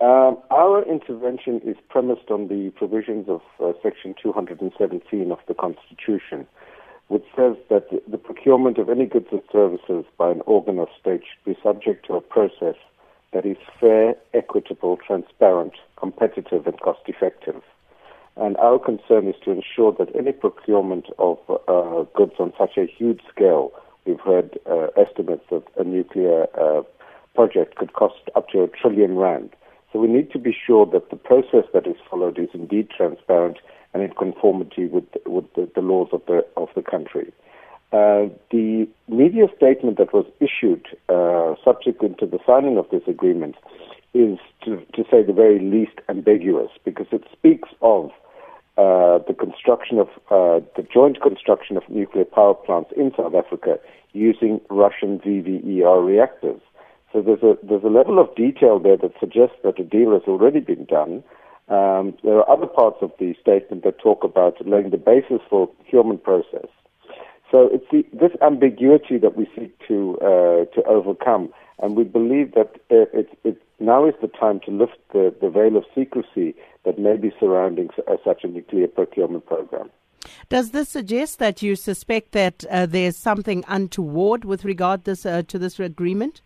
Um, our intervention is premised on the provisions of uh, Section 217 of the Constitution, which says that the, procurement of any goods or services by an organ or state should be subject to a process that is fair, equitable, transparent, competitive, and cost effective. And our concern is to ensure that any procurement of uh, goods on such a huge scale, we've heard uh, estimates that a nuclear uh, project could cost up to a trillion rand. So we need to be sure that the process that is followed is indeed transparent and in conformity with, with the, the laws of the, of the country. Uh, the media statement that was issued uh, subsequent to the signing of this agreement is, to, to say the very least, ambiguous because it speaks of uh, the construction of uh, the joint construction of nuclear power plants in South Africa using Russian VVER reactors. So there's a there's a level of detail there that suggests that a deal has already been done. Um, there are other parts of the statement that talk about laying the basis for procurement process. So it's the, this ambiguity that we seek to uh, to overcome, and we believe that it, it, it, now is the time to lift the, the veil of secrecy that may be surrounding uh, such a nuclear procurement program. Does this suggest that you suspect that uh, there's something untoward with regard this, uh, to this agreement?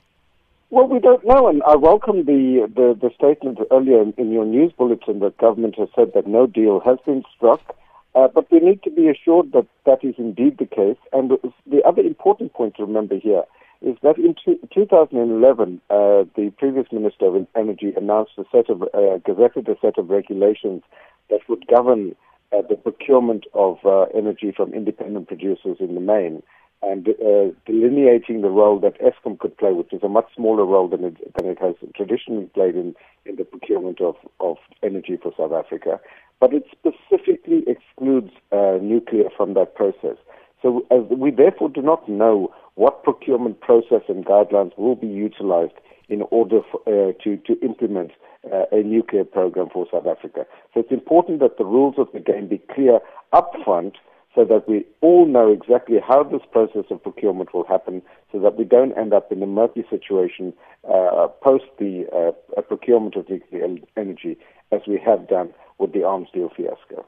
Well, we don't know, and I welcome the, the, the statement earlier in, in your news bulletin that government has said that no deal has been struck. Uh, but we need to be assured that that is indeed the case. And the other important point to remember here is that in two, 2011, uh, the previous Minister of Energy announced a set of, uh, gazetted a set of regulations that would govern uh, the procurement of uh, energy from independent producers in the main and uh, delineating the role that Eskom could play, which is a much smaller role than it, than it has traditionally played in, in the procurement of, of energy for South Africa. But it specifically excludes uh, nuclear from that process. So uh, we therefore do not know what procurement process and guidelines will be utilized in order for, uh, to, to implement uh, a nuclear program for South Africa. So it's important that the rules of the game be clear upfront so that we all know exactly how this process of procurement will happen so that we don't end up in a murky situation uh, post the uh, procurement of nuclear energy as we have done with the arms deal fiasco.